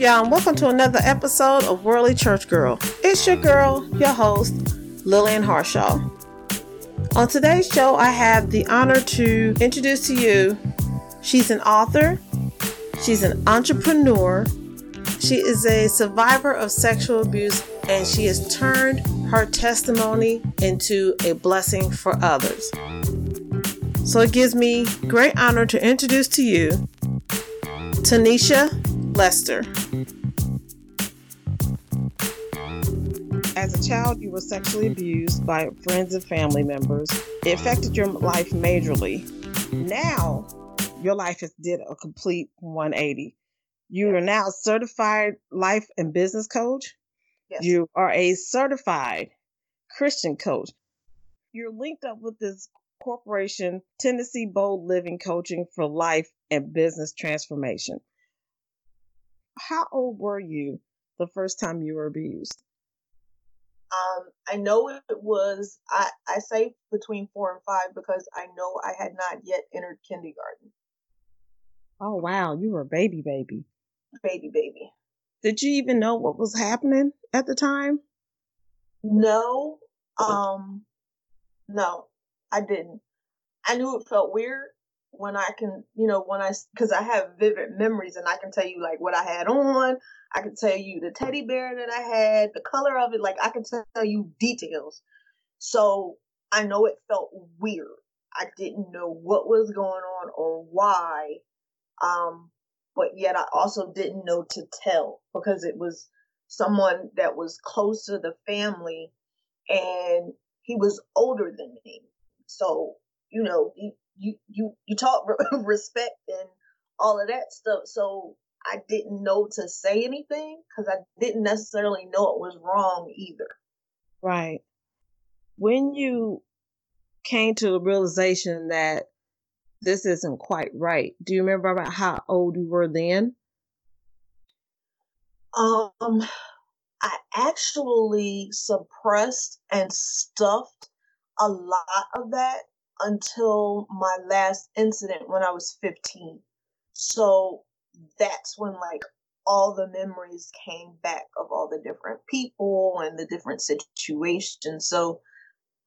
y'all, and welcome to another episode of Worldly Church Girl. It's your girl, your host, Lillian Harshaw. On today's show, I have the honor to introduce to you. She's an author, she's an entrepreneur, she is a survivor of sexual abuse, and she has turned her testimony into a blessing for others. So it gives me great honor to introduce to you Tanisha Lester. As a child, you were sexually mm-hmm. abused by friends and family members. It affected your life majorly. Now, your life has did a complete 180. You are now certified life and business coach. Yes. You are a certified Christian coach. You're linked up with this corporation, Tenacious Bold Living Coaching for Life and Business Transformation. How old were you the first time you were abused? Um, I know it was I, I say between four and five because I know I had not yet entered kindergarten. Oh, wow, you were a baby, baby. Baby baby. Did you even know what was happening at the time? No. Um no, I didn't. I knew it felt weird when I can, you know, when I, because I have vivid memories and I can tell you like what I had on. I can tell you the teddy bear that I had, the color of it. Like I can tell you details. So I know it felt weird. I didn't know what was going on or why. Um, but yet I also didn't know to tell because it was someone that was close to the family and he was older than me. So, you know, you you you, taught respect and all of that stuff. So I didn't know to say anything because I didn't necessarily know it was wrong either. Right. When you came to the realization that this isn't quite right, do you remember about how old you were then? Um, I actually suppressed and stuffed a lot of that until my last incident when I was 15. So that's when like all the memories came back of all the different people and the different situations. So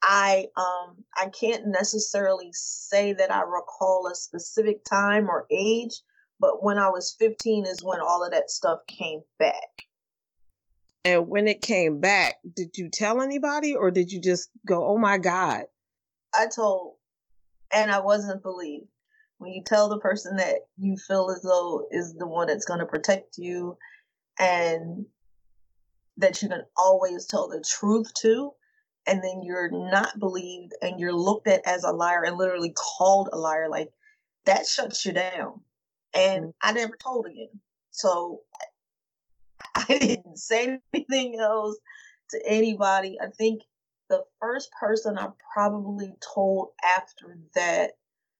I um I can't necessarily say that I recall a specific time or age, but when I was 15 is when all of that stuff came back. And when it came back, did you tell anybody or did you just go, oh my God? I told, and I wasn't believed. When you tell the person that you feel as though is the one that's going to protect you and that you can always tell the truth to, and then you're not believed and you're looked at as a liar and literally called a liar, like that shuts you down. And mm-hmm. I never told again. So I didn't say anything else to anybody. I think the first person I probably told after that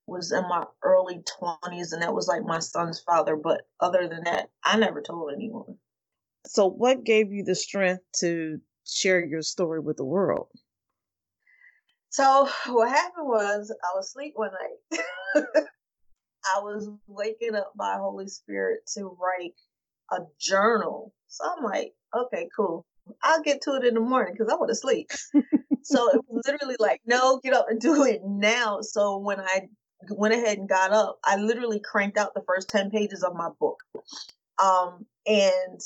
was in my early 20s, and that was like my son's father. But other than that, I never told anyone. So, what gave you the strength to share your story with the world? So, what happened was I was asleep one night. I was waking up by Holy Spirit to write a journal. So I'm like, okay, cool. I'll get to it in the morning because I want to sleep. so it was literally like, no, get up and do it now. So when I went ahead and got up, I literally cranked out the first 10 pages of my book. Um, and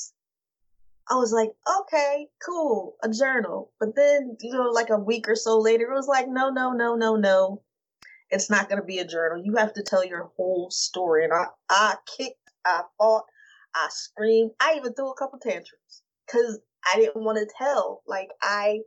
I was like, okay, cool, a journal. But then, you know, like a week or so later, it was like, no, no, no, no, no. It's not going to be a journal. You have to tell your whole story. And I, I kicked, I fought, I screamed. I even threw a couple tantrums because I didn't want to tell. Like I,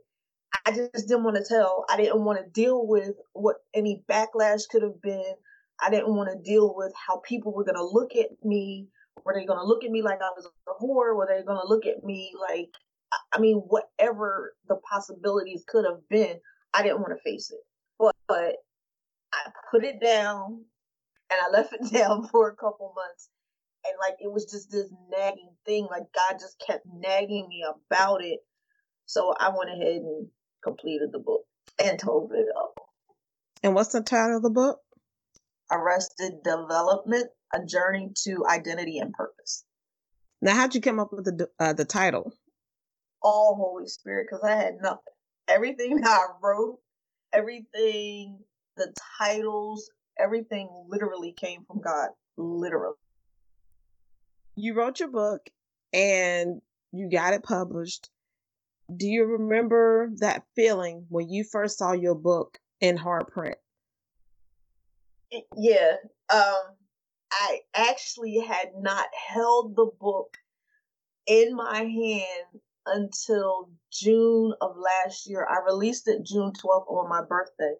I just didn't want to tell. I didn't want to deal with what any backlash could have been. I didn't want to deal with how people were going to look at me. Were they going to look at me like I was a whore? Were they going to look at me like, I mean, whatever the possibilities could have been, I didn't want to face it. But, but I put it down and I left it down for a couple months and like it was just this nagging thing. Like God just kept nagging me about it. So I went ahead and completed the book and told it all. And what's the title of the book? Arrested Development: A Journey to Identity and Purpose. Now, how'd you come up with the uh, the title? All Holy Spirit, because I had nothing. Everything that I wrote, everything, the titles, everything literally came from God. Literally. You wrote your book and you got it published. Do you remember that feeling when you first saw your book in hard print? Yeah. Um, I actually had not held the book in my hand until June of last year. I released it June 12th on my birthday.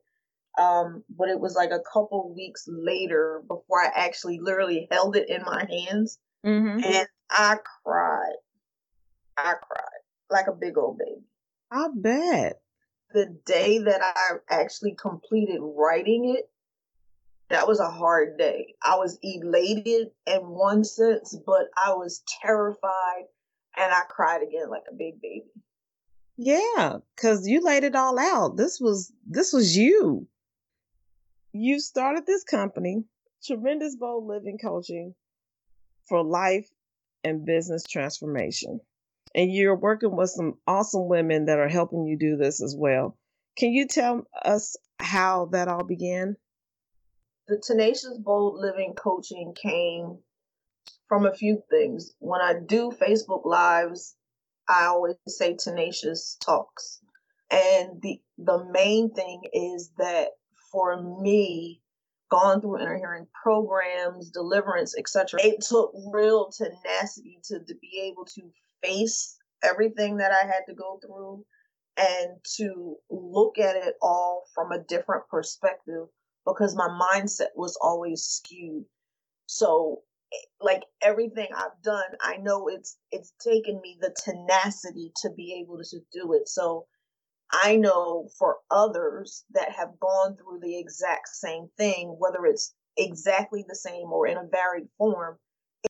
Um, but it was like a couple weeks later before I actually literally held it in my hands. Mm-hmm. And I cried. I cried like a big old baby. I bet. The day that I actually completed writing it, that was a hard day. I was elated in one sense, but I was terrified and I cried again like a big baby. Yeah, cuz you laid it all out. This was this was you. You started this company, Tenacious Bold Living Coaching for life and business transformation. And you're working with some awesome women that are helping you do this as well. Can you tell us how that all began? the Tenacious Bold Living coaching came from a few things. When I do Facebook Lives, I always say Tenacious Talks. And the the main thing is that for me, gone through inner healing programs, deliverance, etc. It took real tenacity to, to be able to face everything that I had to go through and to look at it all from a different perspective because my mindset was always skewed. So like everything I've done, I know it's it's taken me the tenacity to be able to do it. So I know for others that have gone through the exact same thing, whether it's exactly the same or in a varied form,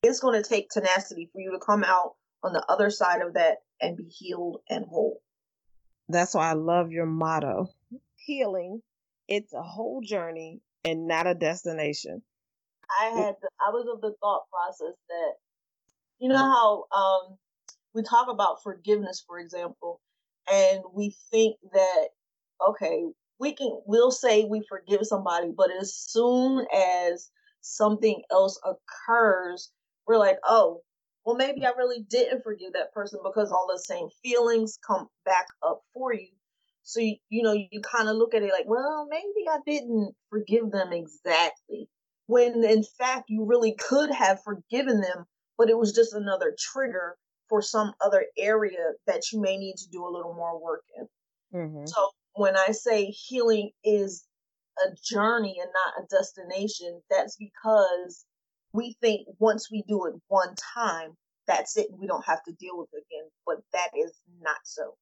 it's going to take tenacity for you to come out on the other side of that and be healed and whole. That's why I love your motto healing it's a whole journey and not a destination. I had the, I was of the thought process that you know how um we talk about forgiveness for example and we think that okay we can we'll say we forgive somebody but as soon as something else occurs we're like oh well maybe I really didn't forgive that person because all the same feelings come back up for you so, you, you know, you kind of look at it like, well, maybe I didn't forgive them exactly. When in fact, you really could have forgiven them, but it was just another trigger for some other area that you may need to do a little more work in. Mm-hmm. So, when I say healing is a journey and not a destination, that's because we think once we do it one time, that's it. We don't have to deal with it again. But that is not so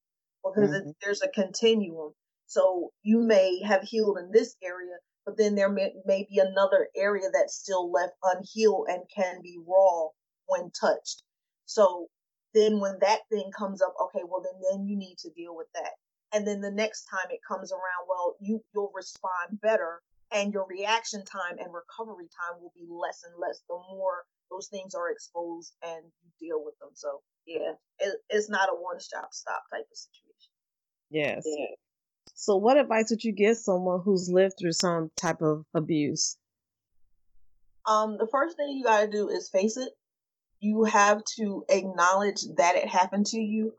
because mm-hmm. there's a continuum. So you may have healed in this area, but then there may, may be another area that's still left unhealed and can be raw when touched. So then when that thing comes up, okay, well then then you need to deal with that. And then the next time it comes around, well, you you'll respond better and your reaction time and recovery time will be less and less the more those things are exposed and you deal with them. So yeah, it, it's not a one stop stop type of situation. Yes. Yeah. So, what advice would you give someone who's lived through some type of abuse? Um, the first thing you got to do is face it. You have to acknowledge that it happened to you,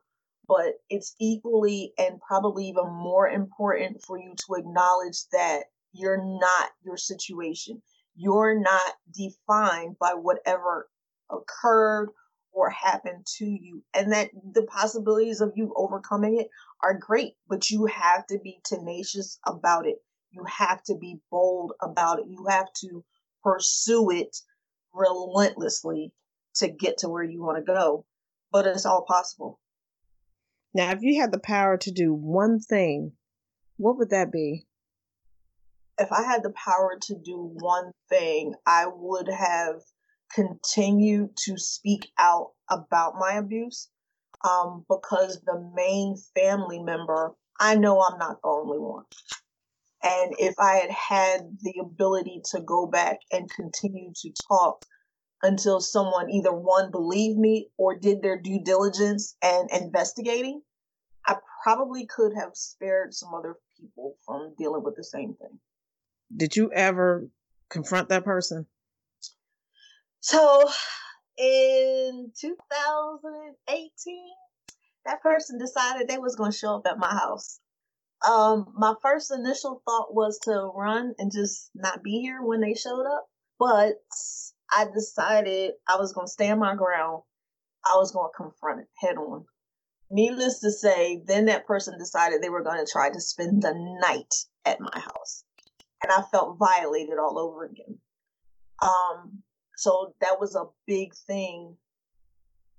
but it's equally and probably even more important for you to acknowledge that you're not your situation. You're not defined by whatever occurred or happened to you. And that the possibilities of you overcoming it are great, but you have to be tenacious about it. You have to be bold about it. You have to pursue it relentlessly to get to where you want to go. But it's all possible. Now, if you had the power to do one thing, what would that be? If I had the power to do one thing, I would have continued to speak out about my abuse um, because the main family member, I know I'm not the only one. And if I had had the ability to go back and continue to talk, until someone either one believed me or did their due diligence and investigating, I probably could have spared some other people from dealing with the same thing. Did you ever confront that person? So in 2018, that person decided they was going to show up at my house. Um, my first initial thought was to run and just not be here when they showed up, but I decided I was going to stand my ground. I was going to confront it head on. Needless to say, then that person decided they were going to try to spend the night at my house. And I felt violated all over again. Um, so that was a big thing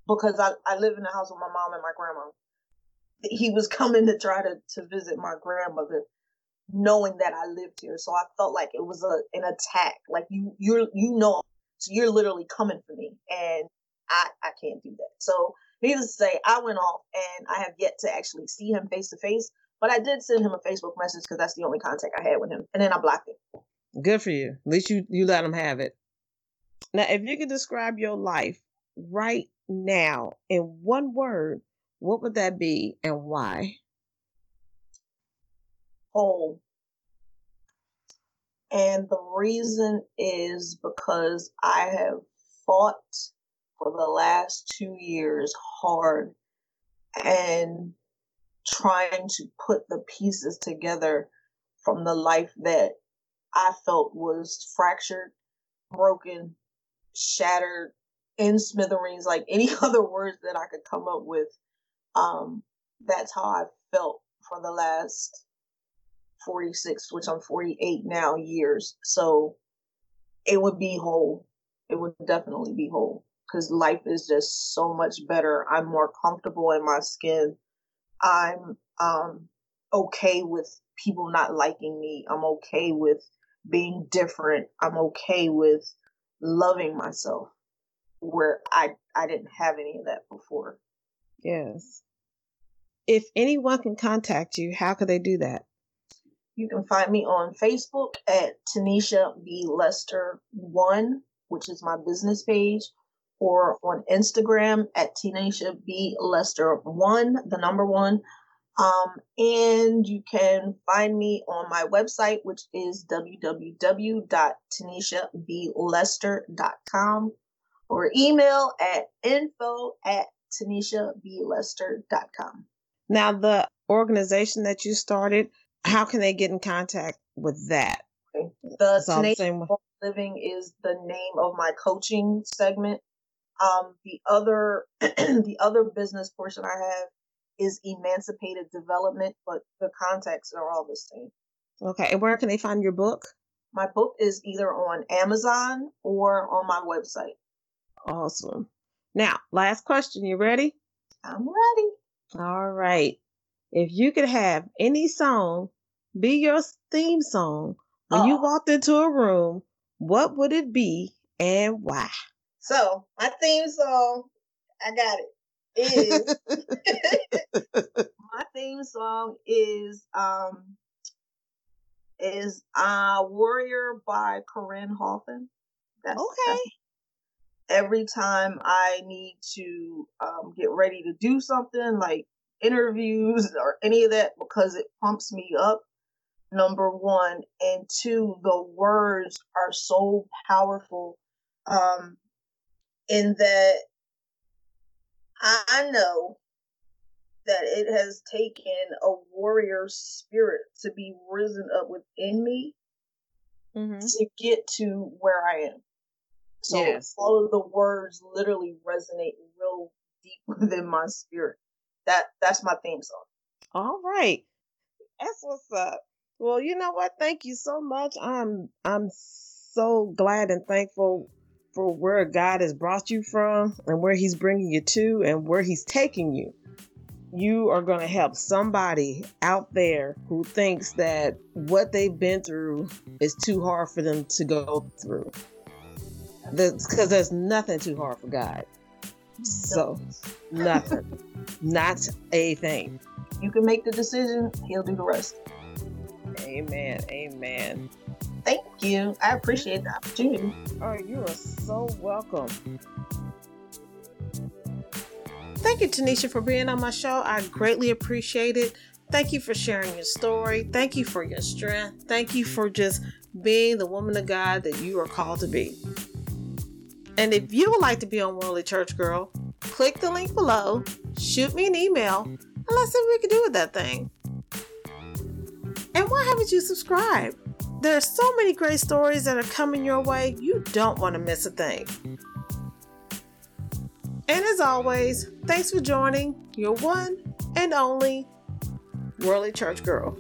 because I, I live in the house with my mom and my grandma. He was coming to try to, to visit my grandmother, knowing that I lived here. So I felt like it was a an attack. Like you you're you know so you're literally coming for me and I I can't do that. So needless to say, I went off and I have yet to actually see him face to face. But I did send him a Facebook message because that's the only contact I had with him. And then I blocked him. Good for you. At least you you let him have it. Now, if you could describe your life right now in one word, what would that be and why? Whole. And the reason is because I have fought for the last two years hard and trying to put the pieces together from the life that I felt was fractured, broken, shattered, in smithereens, like any other words that I could come up with. Um, that's how I felt for the last 46, which I'm 48 now years. So it would be whole. It would definitely be whole because life is just so much better. I'm more comfortable in my skin. I'm um, okay with people not liking me. I'm okay with being different. I'm okay with loving myself where I I didn't have any of that before. Yes. If anyone can contact you, how could they do that? You can find me on Facebook at Tanisha B. Lester 1, which is my business page, or on Instagram at Tanisha B. Lester 1, the number one. Um, and you can find me on my website, which is www.tanishablester.com or email at info at tanishablester.com. Now, the organization that you started, how can they get in contact with that? Okay. The Tenacious Living is the name of my coaching segment. Um, the other, the other business portion I have is Emancipated Development, but the contacts are all the same. Okay, and where can they find your book? My book is either on Amazon or on my website. Awesome. Now, last question. You ready? I'm ready. All right. If you could have any song be your theme song when oh. you walked into a room, what would it be and why? So, my theme song, I got it. Is my theme song is um is uh Warrior by Koryn Hawthorne. That's okay. That's every time I need to um, get ready to do something like interviews or any of that because it pumps me up. Number one. And two, the words are so powerful um, in that I know that it has taken a warrior spirit to be risen up within me mm-hmm. to get to where I am. So yes. all of the words literally resonate real deep within my spirit. That that's my theme song. All right. That's what's up. Well, you know what? Thank you so much. I'm I'm so glad and thankful for where God has brought you from and where he's bringing you to and where he's taking you. You are going to help somebody out there who thinks that what they've been through is too hard for them to go through because there's nothing too hard for God. So, nothing. Not a thing. You can make the decision, He'll do the rest. Amen. Amen. Thank you. I appreciate the opportunity. Oh, you are so welcome. Thank you, Tanisha, for being on my show. I greatly appreciate it. Thank you for sharing your story. Thank you for your strength. Thank you for just being the woman of God that you are called to be. And if you would like to be on Worldly Church Girl, click the link below, shoot me an email, and let's see what we can do with that thing. And why haven't you subscribed? There are so many great stories that are coming your way, you don't want to miss a thing. And as always, thanks for joining your one and only Worldly Church Girl.